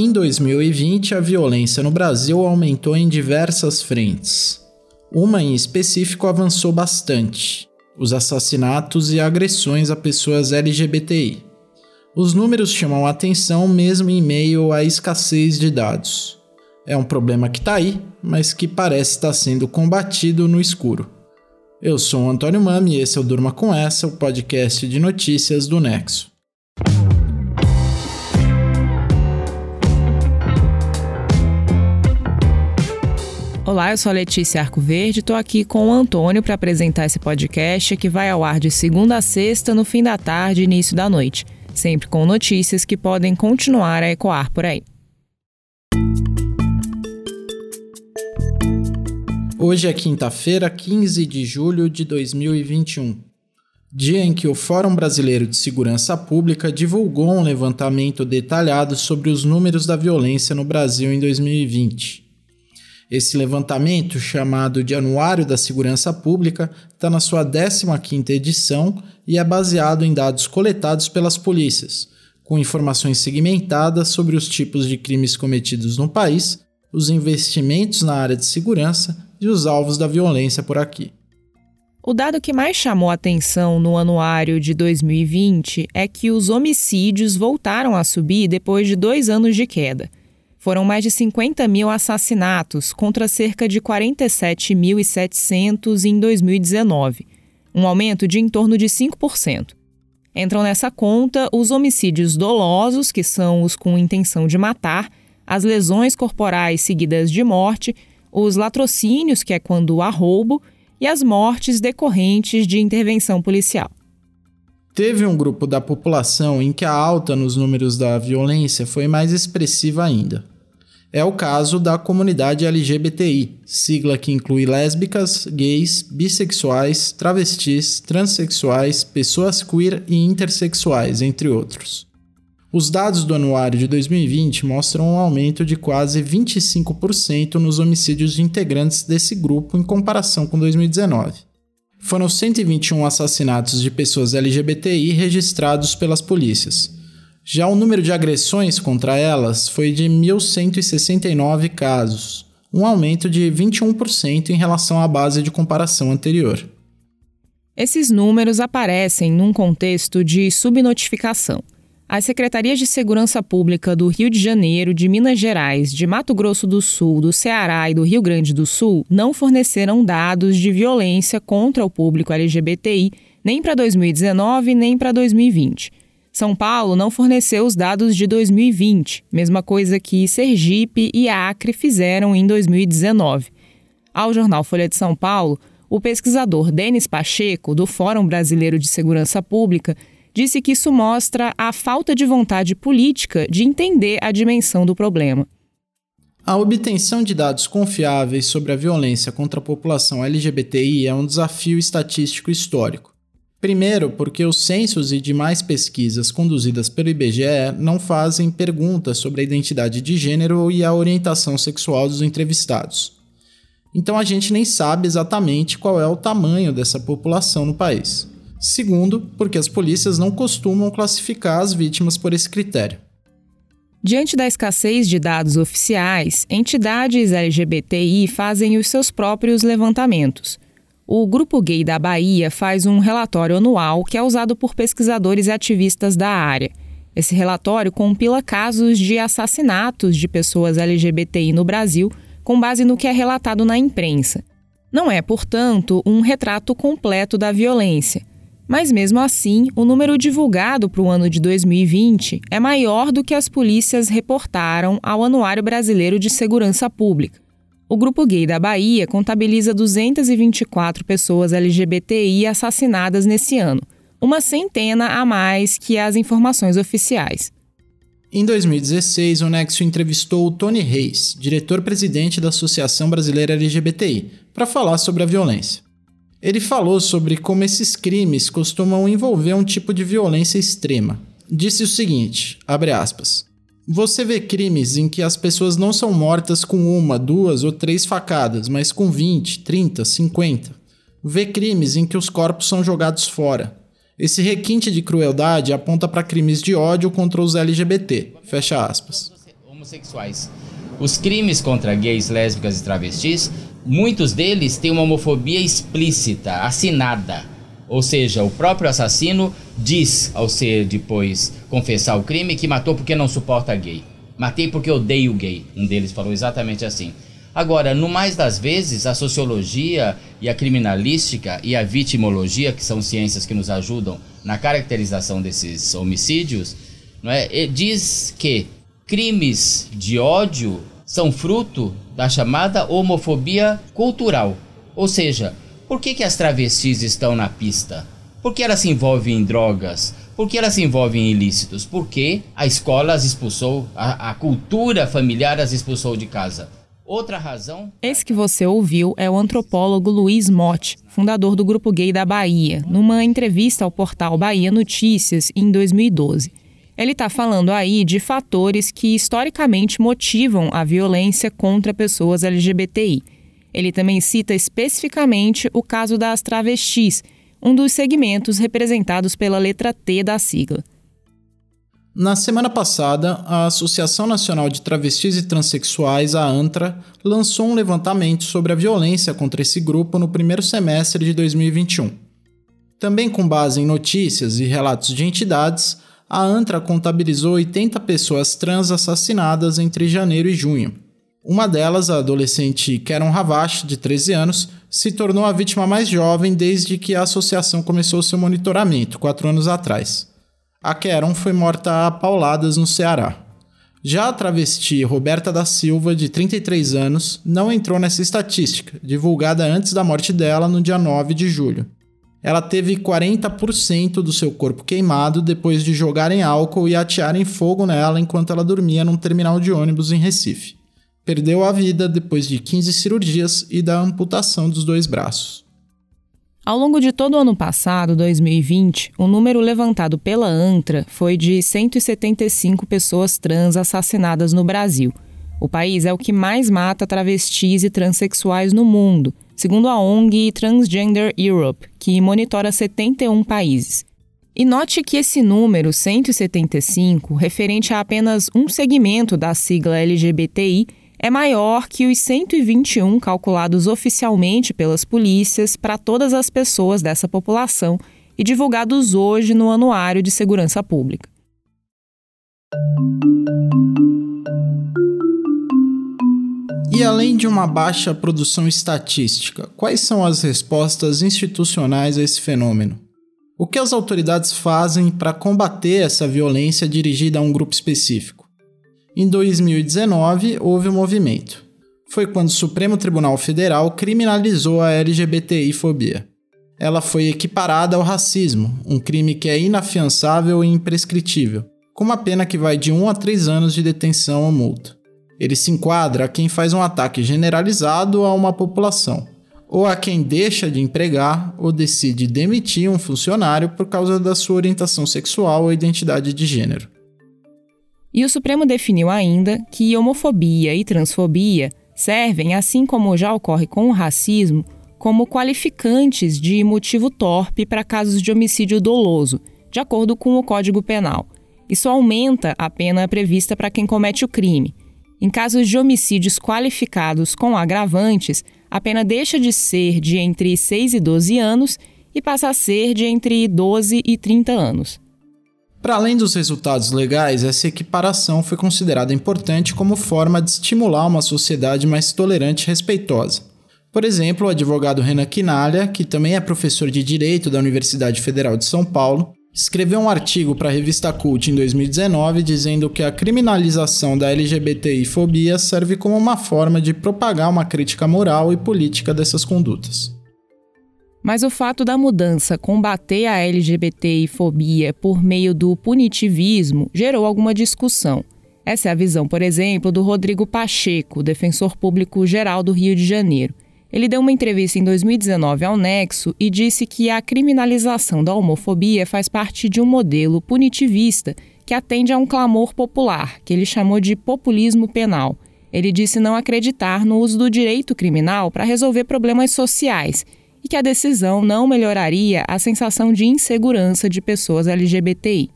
Em 2020, a violência no Brasil aumentou em diversas frentes. Uma em específico avançou bastante: os assassinatos e agressões a pessoas LGBTI. Os números chamam a atenção mesmo em meio à escassez de dados. É um problema que está aí, mas que parece estar sendo combatido no escuro. Eu sou o Antônio Mami e esse é o Durma Com Essa, o podcast de notícias do Nexo. Olá, eu sou a Letícia Arcoverde e estou aqui com o Antônio para apresentar esse podcast que vai ao ar de segunda a sexta, no fim da tarde e início da noite, sempre com notícias que podem continuar a ecoar por aí. Hoje é quinta-feira, 15 de julho de 2021, dia em que o Fórum Brasileiro de Segurança Pública divulgou um levantamento detalhado sobre os números da violência no Brasil em 2020. Esse levantamento, chamado de Anuário da Segurança Pública, está na sua 15ª edição e é baseado em dados coletados pelas polícias, com informações segmentadas sobre os tipos de crimes cometidos no país, os investimentos na área de segurança e os alvos da violência por aqui. O dado que mais chamou atenção no anuário de 2020 é que os homicídios voltaram a subir depois de dois anos de queda. Foram mais de 50 mil assassinatos contra cerca de 47.700 em 2019, um aumento de em torno de 5%. Entram nessa conta os homicídios dolosos, que são os com intenção de matar, as lesões corporais seguidas de morte, os latrocínios, que é quando há roubo, e as mortes decorrentes de intervenção policial. Teve um grupo da população em que a alta nos números da violência foi mais expressiva ainda. É o caso da comunidade LGBTI, sigla que inclui lésbicas, gays, bissexuais, travestis, transexuais, pessoas queer e intersexuais, entre outros. Os dados do anuário de 2020 mostram um aumento de quase 25% nos homicídios de integrantes desse grupo em comparação com 2019 foram 121 assassinatos de pessoas LGBTI registrados pelas polícias. Já o número de agressões contra elas foi de 1.169 casos, um aumento de 21% em relação à base de comparação anterior. Esses números aparecem num contexto de subnotificação. As secretarias de Segurança Pública do Rio de Janeiro, de Minas Gerais, de Mato Grosso do Sul, do Ceará e do Rio Grande do Sul não forneceram dados de violência contra o público LGBTI nem para 2019 nem para 2020. São Paulo não forneceu os dados de 2020, mesma coisa que Sergipe e Acre fizeram em 2019. Ao jornal Folha de São Paulo, o pesquisador Denis Pacheco, do Fórum Brasileiro de Segurança Pública, disse que isso mostra a falta de vontade política de entender a dimensão do problema. A obtenção de dados confiáveis sobre a violência contra a população LGBTI é um desafio estatístico histórico. Primeiro, porque os censos e demais pesquisas conduzidas pelo IBGE não fazem perguntas sobre a identidade de gênero e a orientação sexual dos entrevistados. Então a gente nem sabe exatamente qual é o tamanho dessa população no país. Segundo, porque as polícias não costumam classificar as vítimas por esse critério. Diante da escassez de dados oficiais, entidades LGBTI fazem os seus próprios levantamentos. O Grupo Gay da Bahia faz um relatório anual que é usado por pesquisadores e ativistas da área. Esse relatório compila casos de assassinatos de pessoas LGBTI no Brasil com base no que é relatado na imprensa. Não é, portanto, um retrato completo da violência. Mas mesmo assim, o número divulgado para o ano de 2020 é maior do que as polícias reportaram ao Anuário Brasileiro de Segurança Pública. O Grupo Gay da Bahia contabiliza 224 pessoas LGBTI assassinadas nesse ano, uma centena a mais que as informações oficiais. Em 2016, o Nexo entrevistou o Tony Reis, diretor-presidente da Associação Brasileira LGBTI, para falar sobre a violência. Ele falou sobre como esses crimes costumam envolver um tipo de violência extrema. Disse o seguinte, abre aspas, você vê crimes em que as pessoas não são mortas com uma, duas ou três facadas, mas com 20, 30, 50. Vê crimes em que os corpos são jogados fora. Esse requinte de crueldade aponta para crimes de ódio contra os LGBT. Fecha aspas. homossexuais. Os crimes contra gays, lésbicas e travestis, muitos deles têm uma homofobia explícita, assinada. Ou seja, o próprio assassino diz, ao ser depois confessar o crime, que matou porque não suporta gay. Matei porque odeio gay. Um deles falou exatamente assim. Agora, no mais das vezes, a sociologia e a criminalística e a vitimologia, que são ciências que nos ajudam na caracterização desses homicídios, não é, diz que crimes de ódio são fruto da chamada homofobia cultural. Ou seja, por que, que as travestis estão na pista? Por que elas se envolvem em drogas? Por que elas se envolvem em ilícitos? Porque a escola as expulsou, a, a cultura familiar as expulsou de casa. Outra razão. Esse que você ouviu é o antropólogo Luiz Motti, fundador do Grupo Gay da Bahia, numa entrevista ao portal Bahia Notícias em 2012. Ele está falando aí de fatores que historicamente motivam a violência contra pessoas LGBTI. Ele também cita especificamente o caso das travestis, um dos segmentos representados pela letra T da sigla. Na semana passada, a Associação Nacional de Travestis e Transsexuais, a ANTRA, lançou um levantamento sobre a violência contra esse grupo no primeiro semestre de 2021. Também com base em notícias e relatos de entidades, a ANTRA contabilizou 80 pessoas trans assassinadas entre janeiro e junho. Uma delas, a adolescente Karen Ravache, de 13 anos, se tornou a vítima mais jovem desde que a associação começou seu monitoramento, quatro anos atrás. A Keron foi morta a pauladas no Ceará. Já a travesti Roberta da Silva, de 33 anos, não entrou nessa estatística, divulgada antes da morte dela no dia 9 de julho. Ela teve 40% do seu corpo queimado depois de jogarem álcool e atearem fogo nela enquanto ela dormia num terminal de ônibus em Recife. Perdeu a vida depois de 15 cirurgias e da amputação dos dois braços. Ao longo de todo o ano passado, 2020, o número levantado pela ANTRA foi de 175 pessoas trans assassinadas no Brasil. O país é o que mais mata travestis e transexuais no mundo, segundo a ONG Transgender Europe, que monitora 71 países. E note que esse número, 175, referente a apenas um segmento da sigla LGBTI, é maior que os 121 calculados oficialmente pelas polícias para todas as pessoas dessa população e divulgados hoje no Anuário de Segurança Pública. E além de uma baixa produção estatística, quais são as respostas institucionais a esse fenômeno? O que as autoridades fazem para combater essa violência dirigida a um grupo específico? Em 2019, houve um movimento. Foi quando o Supremo Tribunal Federal criminalizou a LGBTI-fobia. Ela foi equiparada ao racismo, um crime que é inafiançável e imprescritível, com uma pena que vai de 1 a 3 anos de detenção ou multa. Ele se enquadra a quem faz um ataque generalizado a uma população, ou a quem deixa de empregar ou decide demitir um funcionário por causa da sua orientação sexual ou identidade de gênero. E o Supremo definiu ainda que homofobia e transfobia servem, assim como já ocorre com o racismo, como qualificantes de motivo torpe para casos de homicídio doloso, de acordo com o Código Penal. Isso aumenta a pena prevista para quem comete o crime. Em casos de homicídios qualificados com agravantes, a pena deixa de ser de entre 6 e 12 anos e passa a ser de entre 12 e 30 anos. Para além dos resultados legais, essa equiparação foi considerada importante como forma de estimular uma sociedade mais tolerante e respeitosa. Por exemplo, o advogado Renan Quinalha, que também é professor de Direito da Universidade Federal de São Paulo, escreveu um artigo para a revista Cult em 2019 dizendo que a criminalização da LGBTI-fobia serve como uma forma de propagar uma crítica moral e política dessas condutas. Mas o fato da mudança combater a LGBTI-fobia por meio do punitivismo gerou alguma discussão. Essa é a visão, por exemplo, do Rodrigo Pacheco, defensor público geral do Rio de Janeiro. Ele deu uma entrevista em 2019 ao Nexo e disse que a criminalização da homofobia faz parte de um modelo punitivista que atende a um clamor popular, que ele chamou de populismo penal. Ele disse não acreditar no uso do direito criminal para resolver problemas sociais e que a decisão não melhoraria a sensação de insegurança de pessoas LGBTI.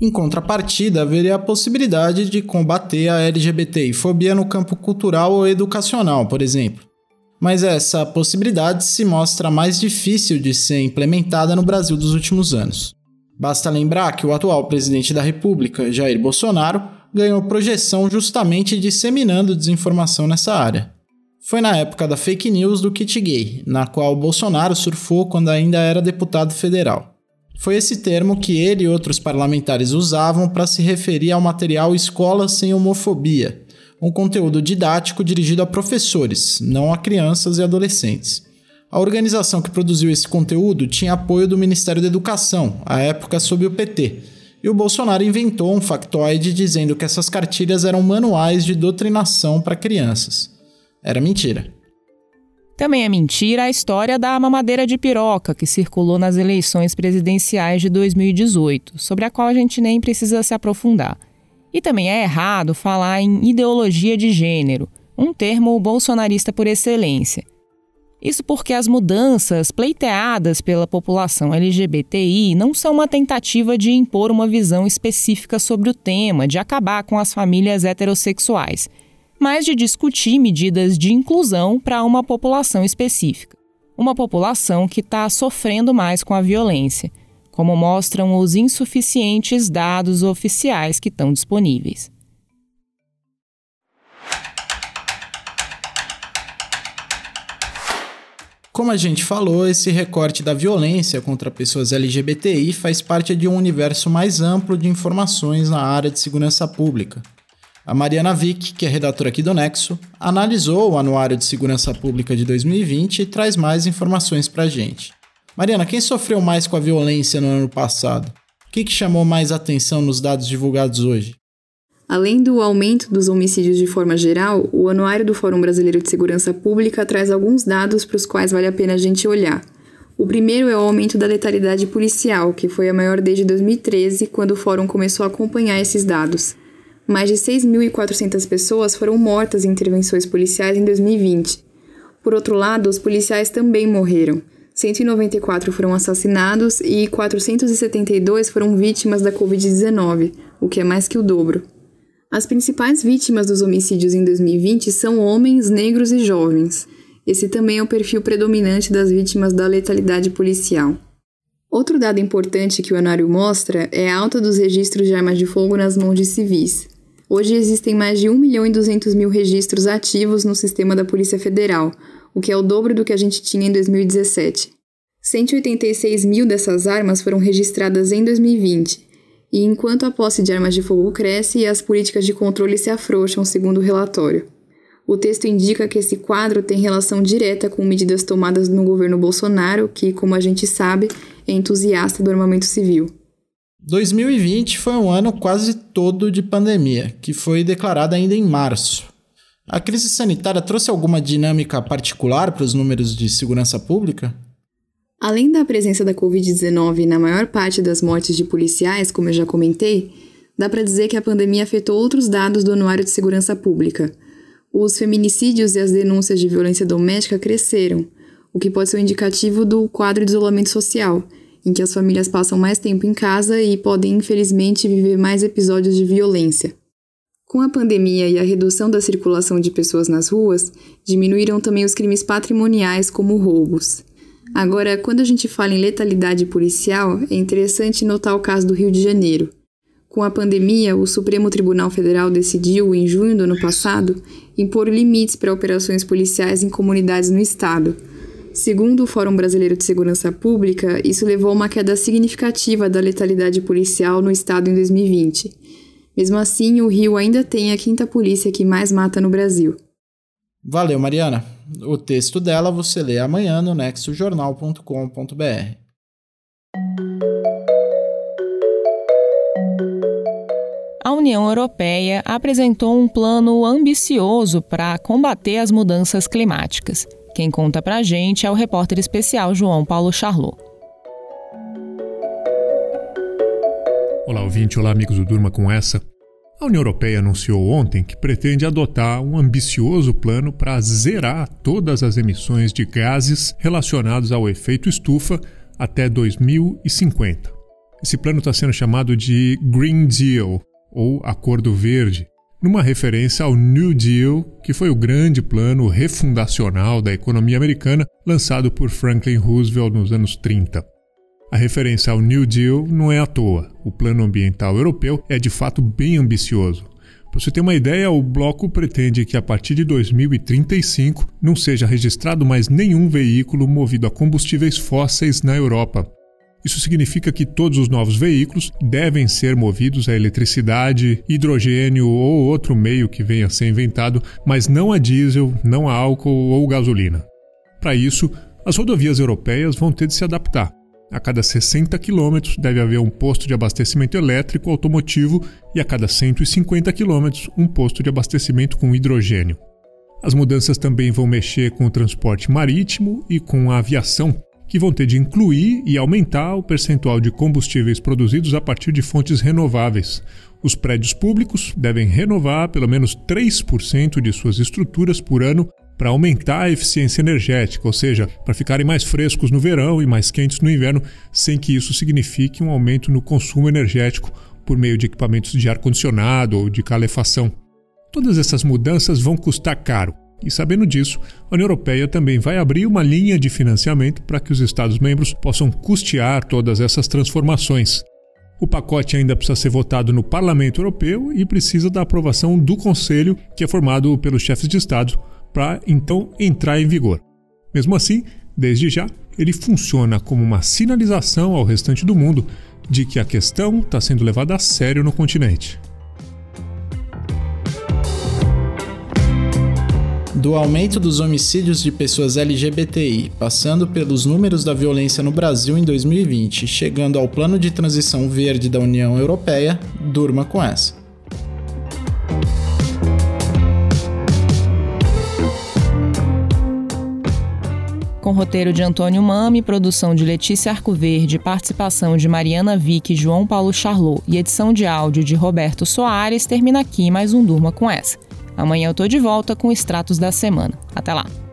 Em contrapartida, haveria a possibilidade de combater a LGBTI-fobia no campo cultural ou educacional, por exemplo. Mas essa possibilidade se mostra mais difícil de ser implementada no Brasil dos últimos anos. Basta lembrar que o atual presidente da República, Jair Bolsonaro, ganhou projeção justamente disseminando desinformação nessa área. Foi na época da fake news do kit gay, na qual Bolsonaro surfou quando ainda era deputado federal. Foi esse termo que ele e outros parlamentares usavam para se referir ao material Escola Sem Homofobia, um conteúdo didático dirigido a professores, não a crianças e adolescentes. A organização que produziu esse conteúdo tinha apoio do Ministério da Educação, à época sob o PT, e o Bolsonaro inventou um factoide dizendo que essas cartilhas eram manuais de doutrinação para crianças. Era mentira. Também é mentira a história da mamadeira de piroca que circulou nas eleições presidenciais de 2018, sobre a qual a gente nem precisa se aprofundar. E também é errado falar em ideologia de gênero, um termo bolsonarista por excelência. Isso porque as mudanças pleiteadas pela população LGBTI não são uma tentativa de impor uma visão específica sobre o tema, de acabar com as famílias heterossexuais mas de discutir medidas de inclusão para uma população específica. Uma população que está sofrendo mais com a violência, como mostram os insuficientes dados oficiais que estão disponíveis. Como a gente falou, esse recorte da violência contra pessoas LGBTI faz parte de um universo mais amplo de informações na área de segurança pública. A Mariana Vick, que é redatora aqui do Nexo, analisou o Anuário de Segurança Pública de 2020 e traz mais informações para a gente. Mariana, quem sofreu mais com a violência no ano passado? O que, que chamou mais atenção nos dados divulgados hoje? Além do aumento dos homicídios de forma geral, o Anuário do Fórum Brasileiro de Segurança Pública traz alguns dados para os quais vale a pena a gente olhar. O primeiro é o aumento da letalidade policial, que foi a maior desde 2013, quando o Fórum começou a acompanhar esses dados. Mais de 6.400 pessoas foram mortas em intervenções policiais em 2020. Por outro lado, os policiais também morreram. 194 foram assassinados e 472 foram vítimas da Covid-19, o que é mais que o dobro. As principais vítimas dos homicídios em 2020 são homens, negros e jovens. Esse também é o perfil predominante das vítimas da letalidade policial. Outro dado importante que o anuário mostra é a alta dos registros de armas de fogo nas mãos de civis. Hoje existem mais de 1 milhão e 200 mil registros ativos no sistema da Polícia Federal, o que é o dobro do que a gente tinha em 2017. 186 mil dessas armas foram registradas em 2020, e enquanto a posse de armas de fogo cresce, as políticas de controle se afrouxam, segundo o relatório. O texto indica que esse quadro tem relação direta com medidas tomadas no governo Bolsonaro, que, como a gente sabe, é entusiasta do armamento civil. 2020 foi um ano quase todo de pandemia, que foi declarada ainda em março. A crise sanitária trouxe alguma dinâmica particular para os números de segurança pública? Além da presença da Covid-19 na maior parte das mortes de policiais, como eu já comentei, dá para dizer que a pandemia afetou outros dados do Anuário de Segurança Pública. Os feminicídios e as denúncias de violência doméstica cresceram, o que pode ser um indicativo do quadro de isolamento social em que as famílias passam mais tempo em casa e podem, infelizmente, viver mais episódios de violência. Com a pandemia e a redução da circulação de pessoas nas ruas, diminuíram também os crimes patrimoniais, como roubos. Agora, quando a gente fala em letalidade policial, é interessante notar o caso do Rio de Janeiro. Com a pandemia, o Supremo Tribunal Federal decidiu, em junho do ano passado, impor limites para operações policiais em comunidades no estado Segundo o Fórum Brasileiro de Segurança Pública, isso levou a uma queda significativa da letalidade policial no estado em 2020. Mesmo assim, o Rio ainda tem a quinta polícia que mais mata no Brasil. Valeu, Mariana. O texto dela você lê amanhã no nexojornal.com.br. A União Europeia apresentou um plano ambicioso para combater as mudanças climáticas. Quem conta pra gente é o repórter especial João Paulo Charlot. Olá, ouvinte, olá, amigos do Durma com essa. A União Europeia anunciou ontem que pretende adotar um ambicioso plano para zerar todas as emissões de gases relacionados ao efeito estufa até 2050. Esse plano está sendo chamado de Green Deal, ou Acordo Verde, numa referência ao New Deal, que foi o grande plano refundacional da economia americana lançado por Franklin Roosevelt nos anos 30. A referência ao New Deal não é à toa. O plano ambiental europeu é de fato bem ambicioso. Para você ter uma ideia, o bloco pretende que a partir de 2035 não seja registrado mais nenhum veículo movido a combustíveis fósseis na Europa. Isso significa que todos os novos veículos devem ser movidos a eletricidade, hidrogênio ou outro meio que venha a ser inventado, mas não a diesel, não a álcool ou gasolina. Para isso, as rodovias europeias vão ter de se adaptar. A cada 60 quilômetros deve haver um posto de abastecimento elétrico automotivo e a cada 150 quilômetros um posto de abastecimento com hidrogênio. As mudanças também vão mexer com o transporte marítimo e com a aviação, que vão ter de incluir e aumentar o percentual de combustíveis produzidos a partir de fontes renováveis. Os prédios públicos devem renovar pelo menos 3% de suas estruturas por ano para aumentar a eficiência energética, ou seja, para ficarem mais frescos no verão e mais quentes no inverno, sem que isso signifique um aumento no consumo energético por meio de equipamentos de ar-condicionado ou de calefação. Todas essas mudanças vão custar caro, e sabendo disso, a União Europeia também vai abrir uma linha de financiamento para que os Estados-membros possam custear todas essas transformações. O pacote ainda precisa ser votado no Parlamento Europeu e precisa da aprovação do Conselho, que é formado pelos chefes de Estado, para então entrar em vigor. Mesmo assim, desde já, ele funciona como uma sinalização ao restante do mundo de que a questão está sendo levada a sério no continente. do aumento dos homicídios de pessoas LGBTI, passando pelos números da violência no Brasil em 2020, chegando ao plano de transição verde da União Europeia, durma com essa. Com roteiro de Antônio Mami, produção de Letícia Arcoverde, participação de Mariana Vick e João Paulo Charlot e edição de áudio de Roberto Soares, termina aqui mais um Durma com essa. Amanhã eu tô de volta com extratos da semana. Até lá!